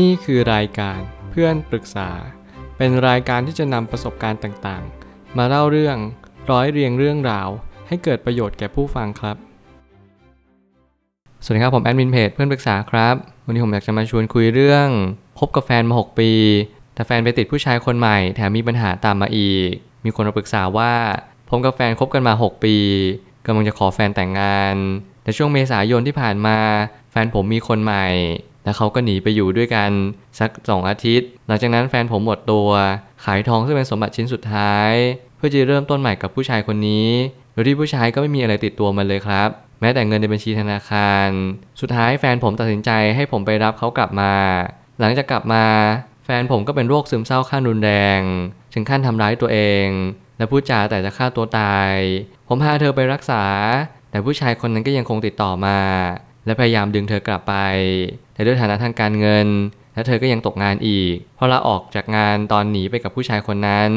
นี่คือรายการเพื่อนปรึกษา เป็นรายการที่จะนำประสบการณ์ต่างๆ มาเล่าเรื่องร้อยเรียงเรื่องราว ให้เกิดประโยชน์แก่ผู้ฟังครับ สวัสดีครับผมแอดมินเพจเพื่อนปรึกษาครับ วันนี้ผมอยากจะมาชวนคุยเรื่องคบกับแฟนมา 6 ปี แต่แฟนไปติดผู้ชายคนใหม่แถมมีปัญหาตามมาอีก มีคนมาปรึกษาว่าผมกับแฟนคบกันมา 6 ปีกำลังจะขอแฟนแต่งงาน แต่ช่วงเมษายนที่ผ่านมา แฟนผมมีคนใหม่ แล้วเขาก็หนีไปอยู่ด้วยกันสักสองอาทิตย์ หลังจากนั้นแฟนผมหมดตัว ขายทองซึ่งเป็นสมบัติชิ้นสุดท้าย เพื่อจะเริ่มต้นใหม่กับผู้ชายคนนี้ โดยที่ผู้ชายก็ไม่มีอะไรติดตัวมาเลยครับ แม้แต่เงินในบัญชีธนาคาร สุดท้ายแฟนผมตัดสินใจให้ผมไปรับเขากลับมา หลังจากกลับมา แฟนผมก็เป็นโรคซึมเศร้าขั้นรุนแรง ถึงขั้นทำร้ายตัวเอง และพูดจาแต่จะฆ่าตัวตาย ผมพาเธอไปรักษา แต่ผู้ชายคนนั้นก็ยังคงติดต่อมา และพยายามดึงเธอกลับไป แต่ด้วยฐานะทางการเงิน และเธอก็ยังตกงานอีก พอลาออกจากงานตอนหนีไปกับผู้ชายคนนั้น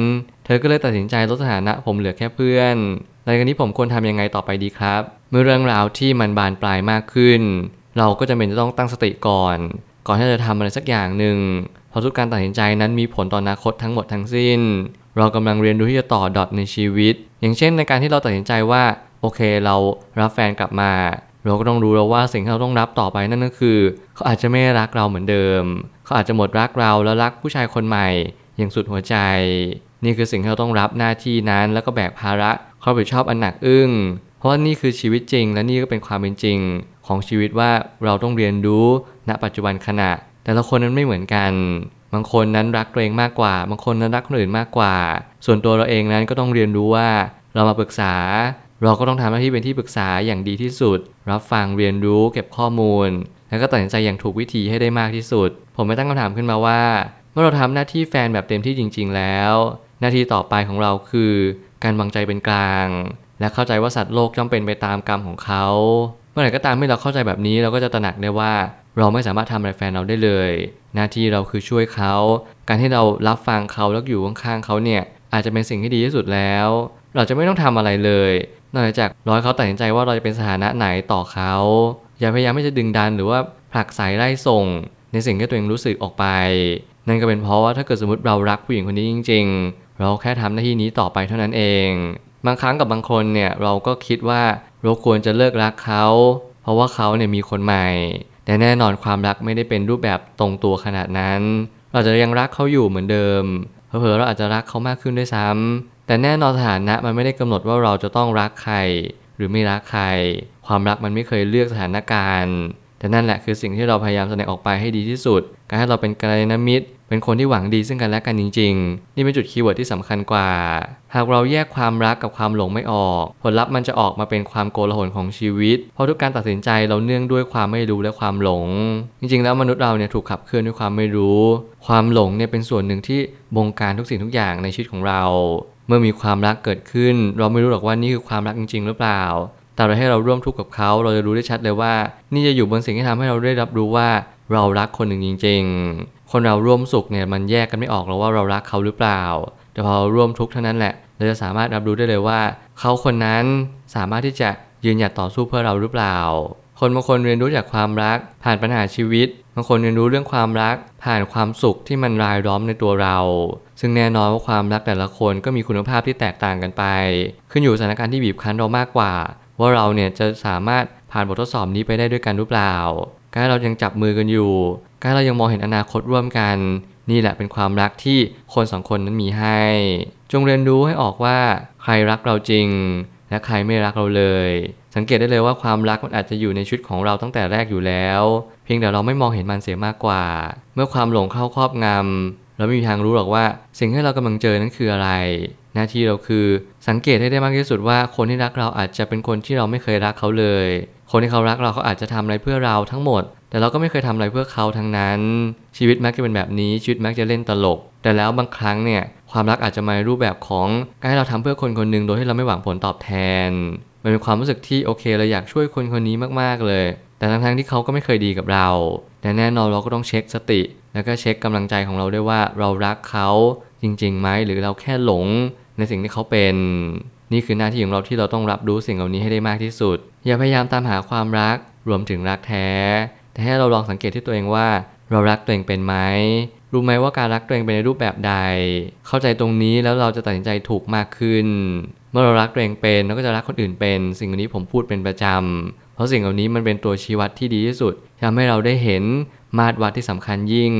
เธอก็เลยตัดสินใจลดสถานะผมเหลือแค่เพื่อนหลังจากนี้ผมควรทำยังไงต่อไปดีครับ เมื่อเรื่องราวที่มันบานปลายมากขึ้น เราก็จะเป็นจะต้องตั้งสติก่อน ก่อนที่จะทำอะไรสักอย่างหนึ่งเพราะทุกการตัดสินใจนั้นมีผลต่ออนาคตทั้งหมดทั้งสิ้น เรากำลังเรียนรู้ที่จะต่อดอทในชีวิต อย่างเช่นในการที่เราตัดสินใจว่าโอเคเรารับแฟนกลับมา เราก็ต้องรู้แล้วว่าสิ่งที่เราต้องรับต่อไปนั่นก็คือ เขาอาจจะไม่รักเราเหมือนเดิม เขาอาจจะหมดรักเราแล้วรักผู้ชายคนใหม่อย่างสุดหัวใจ นี่คือสิ่งที่เราต้องรับหน้าที่นั้นแล้วก็แบกภาระความรับผิดชอบอันหนักอึ้ง เพราะว่านี่คือชีวิตจริง และนี่ก็เป็นความเป็นจริง ของชีวิตว่าเราต้องเรียนรู้ณปัจจุบันขณะ แต่ละคนนั้นไม่เหมือนกัน บางคนนั้นรักตัวเองมากกว่า บางคนนั้นรักคนอื่นมากกว่า ส่วนตัวเราเองนั้นก็ต้องเรียนรู้ว่าเรามาปรึกษา เราก็ต้องทำหน้าที่เป็นที่ปรึกษาอย่างดีที่สุด รับฟังเรียนรู้เก็บข้อมูล แล้วก็ตัดสินใจอย่างถูกวิธีให้ได้มากที่สุด ผมไม่ตั้งคำถามขึ้นมาว่า เมื่อเราทำหน้าที่แฟนแบบเต็มที่จริง ๆ แล้ว หน้าที่ต่อไปของเราคือ การวางใจเป็นกลาง และเข้าใจว่าสัตว์โลกย่อมเป็นไปตามกรรมของเขาเมื่อไหร่ก็ตามที่เราเข้าใจแบบนี้เราก็จะตระหนักได้ว่า เราไม่สามารถทำอะไรแฟนเราได้เลย หน้าที่เราคือช่วยเขา การที่เรารับฟังเขาแล้วอยู่ข้างๆเขาเนี่ยอาจจะเป็นสิ่งที่ดีที่สุดแล้ว เราจะไม่ต้องทำอะไรเลย นอกจากรอให้เขาตัดสินใจว่าเราจะเป็นสถานะไหนต่อเขา อย่าพยายามที่จะดึงดันหรือว่าผลักไสไล่ส่ง ในสิ่งที่ตัวเองรู้สึกออกไป นั่นก็เป็นเพราะว่าถ้าเกิดสมมติเรารักผู้หญิงคนนี้จริง ๆ เราแค่ทำหน้าที่นี้ต่อไปเท่านั้นเอง บางครั้งกับบางคนเนี่ยเราก็คิดว่าเราควรจะเลิกรักเขา เพราะว่าเขาเนี่ยมีคนใหม่ แต่แน่นอนความรักไม่ได้เป็นรูปแบบตรงตัวขนาดนั้น เราจะยังรักเขาอยู่เหมือนเดิมเผลอๆเราอาจจะรักเขามากขึ้นด้วยซ้ำ แต่แน่นอนสถานะมันไม่ได้กำหนดว่าเราจะต้องรักใคร หรือไม่รักใคร ความรักมันไม่เคยเลือกสถานการณ์แต่นั่นแหละคือสิ่งที่เราพยายามแสดงออกไปให้ดีที่สุด การให้เราเป็นกัลยาณมิตร เป็นคนที่หวังดีซึ่งกันและกันจริง ๆ นี่เป็นจุด keyword ที่สำคัญกว่า หากเราแยกความรักกับความหลงไม่ออก ผลลัพธ์มันจะออกมาเป็นความโกลาหลของชีวิต เพราะทุกการตัดสินใจเราเนื่องด้วยความไม่รู้และความหลง จริง ๆ แล้วมนุษย์เราเนี่ยถูกขับเคลื่อนด้วยความไม่รู้ ความหลงเนี่ยเป็นส่วนหนึ่งที่บงการทุกสิ่งทุกอย่างในชีวิตของเรา เมื่อมีความรักเกิดขึ้น เราไม่รู้หรอกว่านี่คือความรักจริง ๆ หรือเปล่า แต่เราให้เราร่วมทุกข์กับเขาเราจะรู้ได้ชัดเลยว่า นี่จะอยู่บนสิ่งที่ทำให้เราได้รับรู้ว่าเรารักคนหนึ่งจริง ๆ คนเราร่วมสุขเนี่ยมันแยกกันไม่ออกแล้วว่าเรารักเขาหรือเปล่า แต่พอร่วมทุกข์เท่านั้นแหละ เราจะสามารถรับรู้ได้เลยว่า เขาคนนั้นสามารถที่จะยืนหยัดต่อสู้เพื่อเราหรือเปล่า คนบางคนเรียนรู้จากความรักผ่านปัญหาชีวิต บางคนเรียนรู้เรื่องความรักผ่านความสุขที่มันรายล้อมในตัวเรา ซึ่งแน่นอนว่าความรักแต่ละคนก็มีคุณภาพที่แตกต่างกันไป ขึ้นอยู่สถานการณ์ที่บีบคั้นเรามากกว่า ว่าเราเนี่ยจะสามารถผ่านบททดสอบนี้ไปได้ด้วยกันหรือเปล่า การเรายังจับมือกันอยู่ การเรายังมองเห็นอนาคตร่วมกัน นี่แหละเป็นความรักที่คนสองคนนั้นมีให้ จงเรียนรู้ให้ออกว่าใครรักเราจริง และใครไม่รักเราเลย สังเกตได้เลยว่าความรักมันอาจจะอยู่ในชุดของเราตั้งแต่แรกอยู่แล้ว เพียงแต่เราไม่มองเห็นมันเสียมากกว่า เมื่อความหลงเข้าครอบงำเราไม่มีทางรู้หรอกว่าสิ่งที่เรากำลังเจอนั้นคืออะไร หน้าที่เราคือสังเกตให้ได้มากที่สุดว่าคนที่รักเราอาจจะเป็นคนที่เราไม่เคยรักเขาเลย คนที่เขารักเราเขาอาจจะทำอะไรเพื่อเราทั้งหมด แต่เราก็ไม่เคยทำอะไรเพื่อเขาทั้งนั้น ชีวิตมักจะเป็นแบบนี้ชีวิตมักจะเล่นตลก แต่แล้วบางครั้งเนี่ยความรักอาจจะมาในรูปแบบของการให้เราทำเพื่อคนคนหนึ่งโดยที่เราไม่หวังผลตอบแทน มันเป็นความรู้สึกที่โอเคเราอยากช่วยคนคนนี้มากๆเลย แต่ทั้งๆที่เขาก็ไม่เคยดีกับเรา แต่แน่นอนเราก็ต้องเช็คสติ แล้วก็เช็คกำลังใจของเราด้วยว่าเรารักเขาจริงๆไหมหรือเราแค่หลงในสิ่งที่เขาเป็น นี่คือหน้าที่ของเราที่เราต้องรับรู้สิ่งเหล่านี้ให้ได้มากที่สุด อย่าพยายามตามหาความรักรวมถึงรักแท้ แต่ให้เราลองสังเกตที่ตัวเองว่า เรารักตัวเองเป็นไหม รู้ไหมว่าการรักตัวเองเป็นในรูปแบบใด เข้าใจตรงนี้แล้วเราจะตัดสินใจถูกมากขึ้น เมื่อเรารักตัวเองเป็นเราก็จะรักคนอื่นเป็น สิ่งนี้ผมพูดเป็นประจำ เพราะสิ่งเหล่านี้มันเป็นตัวชี้วัดที่ดีที่สุดทำให้เราได้เห็นมาตรวัดที่สำคัญยิ่ง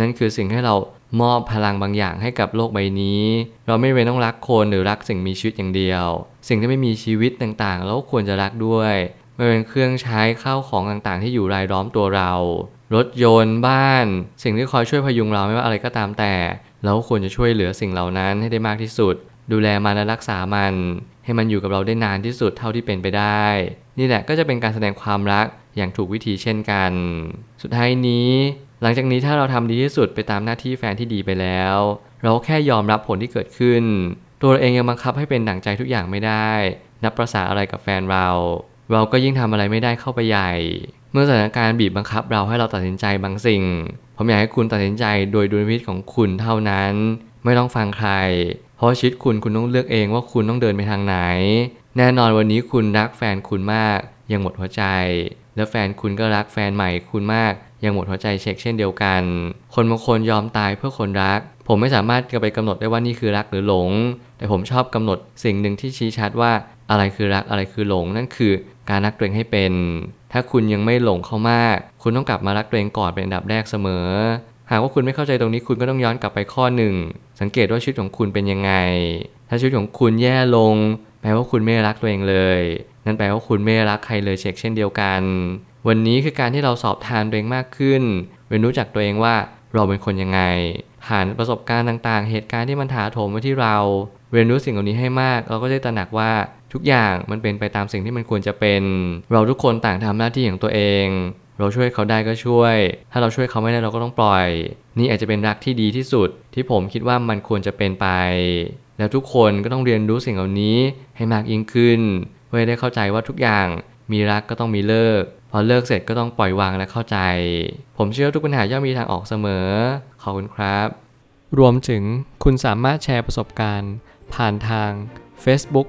นั่นคือสิ่งให้เรามอบพลังบางอย่างให้กับโลกใบนี้ เราไม่เป็นต้องรักคนหรือรักสิ่งมีชีวิตอย่างเดียว สิ่งที่ไม่มีชีวิตต่างๆ เราก็ควรจะรักด้วย ไม่เป็นเครื่องใช้ข้าวของต่างๆ ที่อยู่รายล้อมตัวเรา รถยนต์บ้าน สิ่งที่คอยช่วยพยุงเราไม่ว่าอะไรก็ตามแต่ เราควรจะช่วยเหลือสิ่งเหล่านั้นให้ได้มากที่สุด ดูแลมันและรักษามัน ให้มันอยู่กับเราได้นานที่สุดเท่าที่เป็นไปได้ นี่แหละก็จะเป็นการแสดงความรักอย่างถูกวิธีเช่นกัน สุดท้ายนี้ หลังจากนี้ถ้าเราทำดีที่สุดไปตามหน้าที่แฟนที่ดีไปแล้ว เราแค่ยอมรับผลที่เกิดขึ้น ตัวเราเองยังบังคับให้เป็นดั่งใจทุกอย่างไม่ได้ นับประษาอะไรกับแฟนเรา เราก็ยิ่งทำอะไรไม่ได้เข้าไปใหญ่ เมื่อสถานการณ์บีบบังคับเราให้เราตัดสินใจบางสิ่ง ผมอยากให้คุณตัดสินใจโดยดุลพินิจของคุณเท่านั้น ไม่ต้องฟังใคร เพราะชีวิตคุณคุณต้องเลือกเองว่าคุณต้องเดินไปทางไหน แน่นอนวันนี้คุณรักแฟนคุณมากยังหมดหัวใจ แล้วแฟนคุณก็รักแฟนใหม่คุณมากยังหมดหัวใจเช็คเช่นเดียวกัน คนบางคนยอมตายเพื่อคนรัก ผมไม่สามารถจะไปกำหนดได้ว่านี่คือรักหรือหลง แต่ผมชอบกำหนดสิ่งหนึ่งที่ชี้ชัดว่าอะไรคือรักอะไรคือหลง นั่นคือ การรักตัวเองให้เป็น ถ้าคุณยังไม่หลงเขามาก คุณต้องกลับมารักตัวเองก่อนเป็นอันดับแรกเสมอ หากว่าคุณไม่เข้าใจตรงนี้คุณก็ต้องย้อนกลับไปข้อหนึ่งสังเกตว่าชีวิตของคุณเป็นยังไง ถ้าชีวิตของคุณแย่ลง แปลว่าคุณไม่รักตัวเองเลย นั่นแปลว่าคุณไม่รักใครเลยเช็คเช่นเดียวกัน วันนี้คือการที่เราสอบทานตัวเองมากขึ้นเรียนรู้จักตัวเองว่าเราเป็นคนยังไง ผ่านประสบการณ์ต่างๆ เหตุการณ์ที่มันถาโถมมาที่เรา เรียนรู้สิ่งเหล่านี้ให้มาก เราก็จะตระหนักว่า ทุกอย่างมันเป็นไปตามสิ่งที่มันควรจะเป็น เราทุกคนต่างทำหน้าที่ของตัวเอง เราช่วยเขาได้ก็ช่วย ถ้าเราช่วยเขาไม่ได้เราก็ต้องปล่อย นี่อาจจะเป็นรักที่ดีที่สุด ที่ผมคิดว่ามันควรจะเป็นไป แล้วทุกคนก็ต้องเรียนรู้สิ่งเหล่านี้ให้มากยิ่งขึ้น เพื่อได้เข้าใจว่าทุกอย่างมีรักก็ต้องมีเลิก พอเลิกเสร็จก็ต้องปล่อยวางและเข้าใจ ผมเชื่อทุกปัญหาย่อมมีทางออกเสมอ ขอบคุณครับ รวมถึงคุณสามารถแชร์ประสบการณ์ ผ่านทาง Facebook